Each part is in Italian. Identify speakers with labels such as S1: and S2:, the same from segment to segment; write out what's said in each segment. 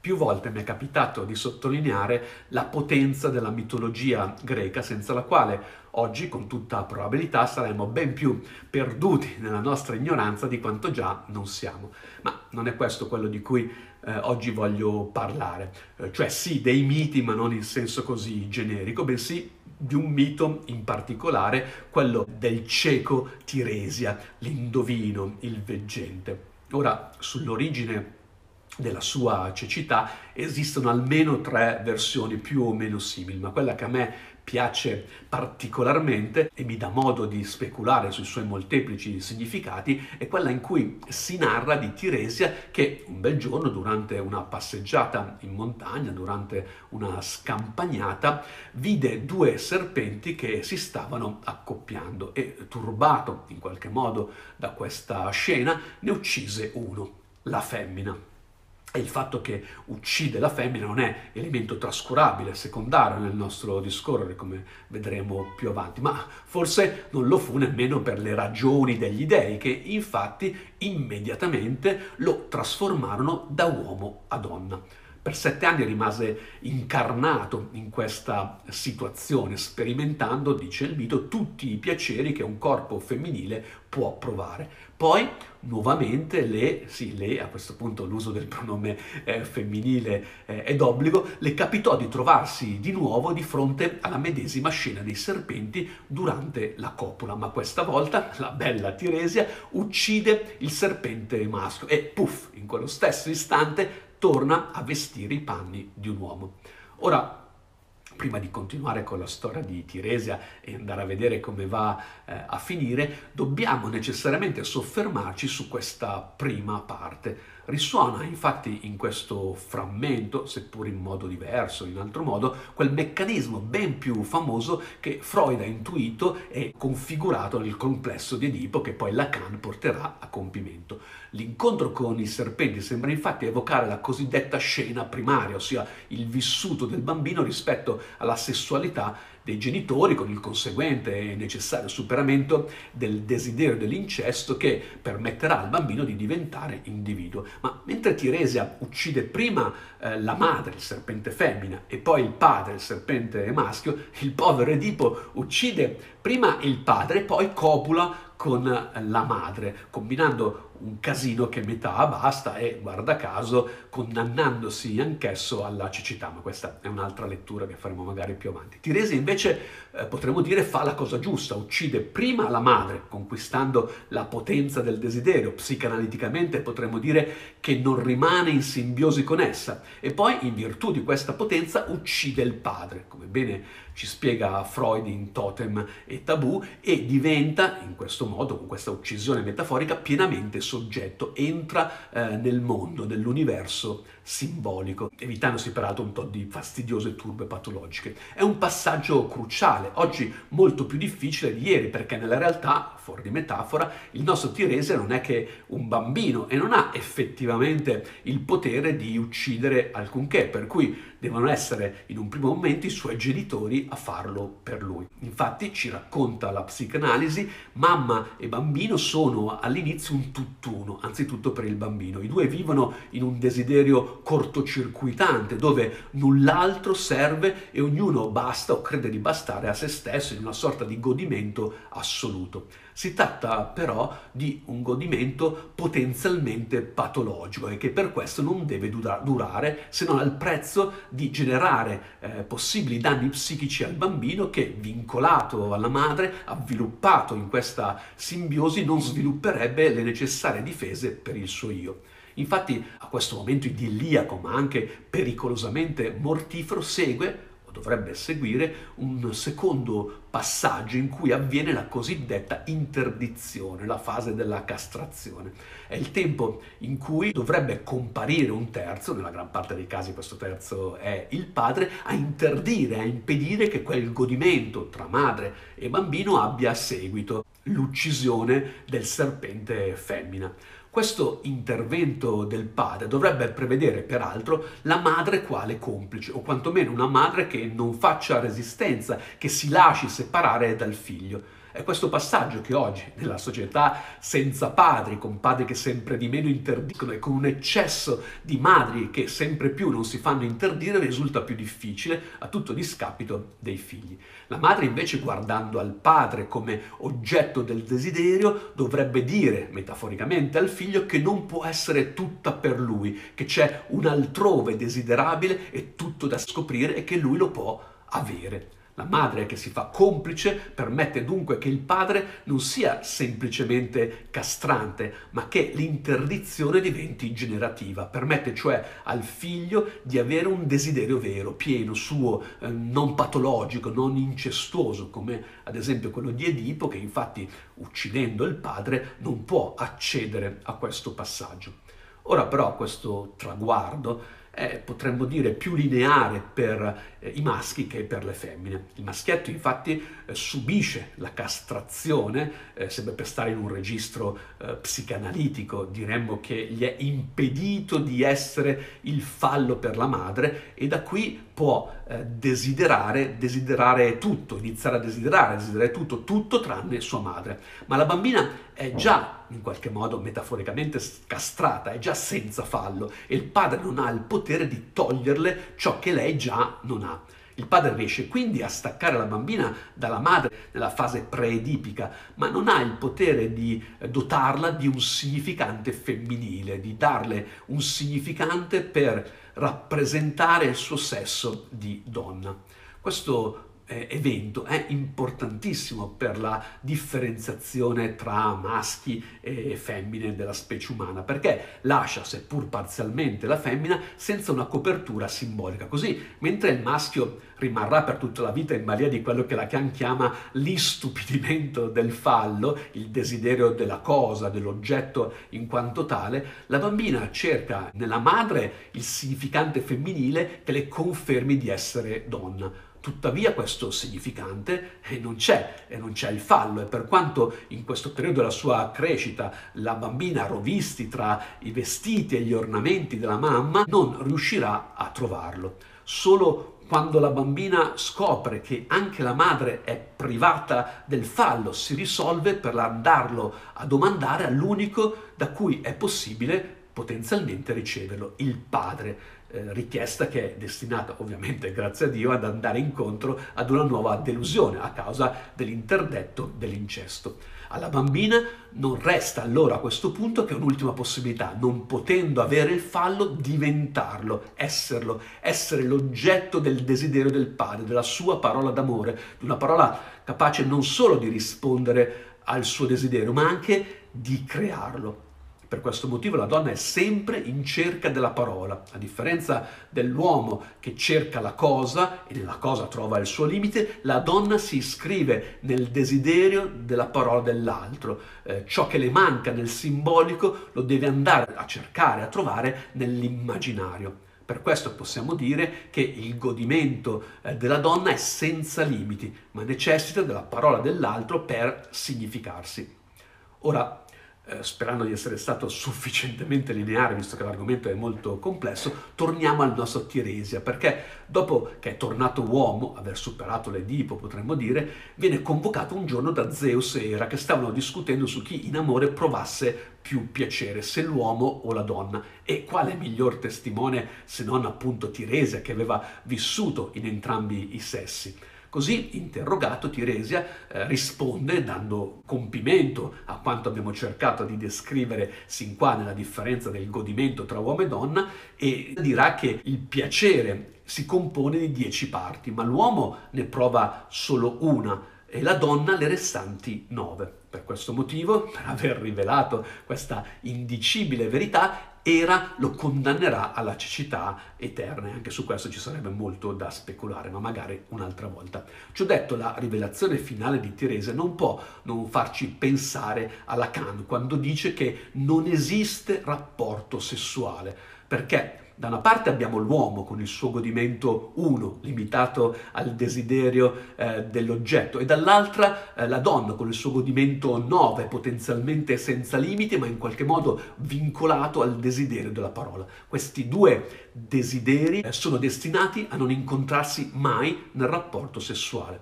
S1: Più volte mi è capitato di sottolineare la potenza della mitologia greca, senza la quale oggi con tutta probabilità saremmo ben più perduti nella nostra ignoranza di quanto già non siamo. Ma non è questo quello di cui eh, oggi voglio parlare, eh, cioè sì dei miti ma non in senso così generico, bensì di un mito in particolare, quello del cieco Tiresia, l'indovino, il veggente. Ora, sull'origine della sua cecità esistono almeno tre versioni più o meno simili, ma quella che a me piace particolarmente e mi dà modo di speculare sui suoi molteplici significati è quella in cui si narra di Tiresia che un bel giorno durante una passeggiata in montagna, durante una scampagnata, vide due serpenti che si stavano accoppiando e turbato in qualche modo da questa scena ne uccise uno, la femmina. E il fatto che uccide la femmina non è elemento trascurabile, secondario nel nostro discorrere, come vedremo più avanti, ma forse non lo fu nemmeno per le ragioni degli dei, che infatti immediatamente lo trasformarono da uomo a donna per sette anni rimase incarnato in questa situazione, sperimentando, dice il mito, tutti i piaceri che un corpo femminile può provare. Poi nuovamente le, sì, le, a questo punto l'uso del pronome eh, femminile eh, è d'obbligo, le capitò di trovarsi di nuovo di fronte alla medesima scena dei serpenti durante la copula, ma questa volta la bella Tiresia uccide il serpente maschio e puff, in quello stesso istante torna a vestire i panni di un uomo. Ora, prima di continuare con la storia di Tiresia e andare a vedere come va eh, a finire, dobbiamo necessariamente soffermarci su questa prima parte. Risuona infatti in questo frammento, seppur in modo diverso, in altro modo, quel meccanismo ben più famoso che Freud ha intuito e configurato nel complesso di Edipo che poi Lacan porterà a compimento. L'incontro con i serpenti sembra infatti evocare la cosiddetta scena primaria, ossia il vissuto del bambino rispetto alla sessualità dei genitori con il conseguente e necessario superamento del desiderio dell'incesto che permetterà al bambino di diventare individuo. Ma mentre Tiresia uccide prima eh, la madre, il serpente femmina, e poi il padre, il serpente maschio, il povero Edipo uccide prima il padre e poi copula con la madre, combinando un casino che metà basta e guarda caso condannandosi anch'esso alla cecità, ma questa è un'altra lettura che faremo magari più avanti. Tiresi invece eh, potremmo dire fa la cosa giusta, uccide prima la madre, conquistando la potenza del desiderio, psicanaliticamente potremmo dire che non rimane in simbiosi con essa, e poi in virtù di questa potenza uccide il padre, come bene ci spiega Freud in Totem e Tabù, e diventa in questo modo, con questa uccisione metaforica, pienamente soggetto, entra eh, nel mondo, nell'universo simbolico, evitandosi peraltro un po' di fastidiose turbe patologiche. È un passaggio cruciale, oggi molto più difficile di ieri, perché nella realtà, fuori di metafora, il nostro Tirese non è che un bambino e non ha effettivamente il potere di uccidere alcunché, per cui devono essere in un primo momento i suoi genitori a farlo per lui. Infatti ci racconta la psicanalisi, mamma e bambino sono all'inizio un tutt'uno, anzitutto per il bambino. I due vivono in un desiderio cortocircuitante dove null'altro serve e ognuno basta o crede di bastare a se stesso in una sorta di godimento assoluto. Si tratta però di un godimento potenzialmente patologico e che per questo non deve durare se non al prezzo di generare eh, possibili danni psichici al bambino che, vincolato alla madre, avviluppato in questa simbiosi, non svilupperebbe le necessarie difese per il suo io. Infatti a questo momento idilliaco ma anche pericolosamente mortifero segue o dovrebbe seguire un secondo passaggio in cui avviene la cosiddetta interdizione, la fase della castrazione. È il tempo in cui dovrebbe comparire un terzo, nella gran parte dei casi questo terzo è il padre, a interdire, a impedire che quel godimento tra madre e bambino abbia seguito l'uccisione del serpente femmina. Questo intervento del padre dovrebbe prevedere peraltro la madre quale complice, o quantomeno una madre che non faccia resistenza, che si lasci separare dal figlio. È questo passaggio che oggi, nella società senza padri, con padri che sempre di meno interdicono e con un eccesso di madri che sempre più non si fanno interdire, risulta più difficile a tutto discapito dei figli. La madre invece, guardando al padre come oggetto del desiderio, dovrebbe dire metaforicamente al figlio che non può essere tutta per lui, che c'è un altrove desiderabile e tutto da scoprire e che lui lo può avere. La madre che si fa complice permette dunque che il padre non sia semplicemente castrante, ma che l'interdizione diventi generativa. Permette cioè al figlio di avere un desiderio vero, pieno, suo, eh, non patologico, non incestuoso, come ad esempio quello di Edipo, che infatti uccidendo il padre non può accedere a questo passaggio. Ora però questo traguardo è, potremmo dire, più lineare per eh, i maschi che per le femmine. Il maschietto infatti eh, subisce la castrazione, eh, sempre per stare in un registro eh, psicanalitico, diremmo che gli è impedito di essere il fallo per la madre e da qui può eh, desiderare, desiderare tutto, iniziare a desiderare, desiderare tutto, tutto tranne sua madre. Ma la bambina è già in qualche modo metaforicamente castrata, è già senza fallo e il padre non ha il potere di toglierle ciò che lei già non ha. Il padre riesce quindi a staccare la bambina dalla madre nella fase preedipica, ma non ha il potere di dotarla di un significante femminile, di darle un significante per rappresentare il suo sesso di donna. Questo eh, evento è importantissimo per la differenziazione tra maschi e femmine della specie umana, perché lascia, seppur parzialmente, la femmina senza una copertura simbolica. Così, mentre il maschio rimarrà per tutta la vita in balia di quello che Lacan chiama l'istupidimento del fallo, il desiderio della cosa, dell'oggetto in quanto tale, la bambina cerca nella madre il significante femminile che le confermi di essere donna Tuttavia questo significante eh, non c'è e non c'è il fallo e per quanto in questo periodo della sua crescita la bambina rovisti tra i vestiti e gli ornamenti della mamma non riuscirà a trovarlo. Solo quando la bambina scopre che anche la madre è privata del fallo, si risolve per andarlo a domandare all'unico da cui è possibile potenzialmente riceverlo, il padre eh, richiesta che è destinata ovviamente, grazie a Dio, ad andare incontro ad una nuova delusione a causa dell'interdetto dell'incesto. Alla bambina non resta allora a questo punto che un'ultima possibilità, non potendo avere il fallo, diventarlo, esserlo, essere l'oggetto del desiderio del padre, della sua parola d'amore, di una parola capace non solo di rispondere al suo desiderio, ma anche di crearlo. Per questo motivo la donna è sempre in cerca della parola, a differenza dell'uomo che cerca la cosa e nella cosa trova il suo limite, la donna si iscrive nel desiderio della parola dell'altro. Eh, ciò che le manca nel simbolico lo deve andare a cercare, a trovare nell'immaginario. Per questo possiamo dire che il godimento eh, della donna è senza limiti, ma necessita della parola dell'altro per significarsi. Ora, eh, sperando di essere stato sufficientemente lineare, visto che l'argomento è molto complesso, torniamo al nostro Tiresia, perché dopo che è tornato uomo, aver superato l'Edipo potremmo dire, viene convocato un giorno da Zeus e Era che stavano discutendo su chi in amore provasse più piacere, se l'uomo o la donna. E quale miglior testimone se non appunto Tiresia che aveva vissuto in entrambi i sessi. Così, interrogato, Tiresia eh, risponde dando compimento a quanto abbiamo cercato di descrivere sin qua nella differenza del godimento tra uomo e donna e dirà che il piacere si compone di dieci parti, ma l'uomo ne prova solo una e la donna le restanti nove. Per questo motivo, per aver rivelato questa indicibile verità, era lo condannerà alla cecità eterna e anche su questo ci sarebbe molto da speculare, ma magari un'altra volta. Ci ho detto, la rivelazione finale di Teresa non può non farci pensare a Lacan quando dice che non esiste rapporto sessuale, perché da una parte abbiamo l'uomo con il suo godimento uno, limitato al desiderio eh, dell'oggetto, e dall'altra eh, la donna con il suo godimento nove, potenzialmente senza limiti, ma in qualche modo vincolato al desiderio della parola. Questi due desideri eh, sono destinati a non incontrarsi mai nel rapporto sessuale.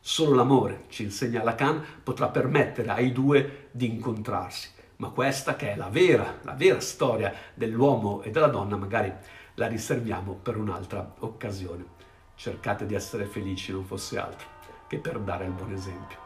S1: Solo l'amore, ci insegna Lacan, potrà permettere ai due di incontrarsi. Ma questa che è la vera, la vera storia dell'uomo e della donna, magari la riserviamo per un'altra occasione. Cercate di essere felici, non fosse altro che per dare il buon esempio.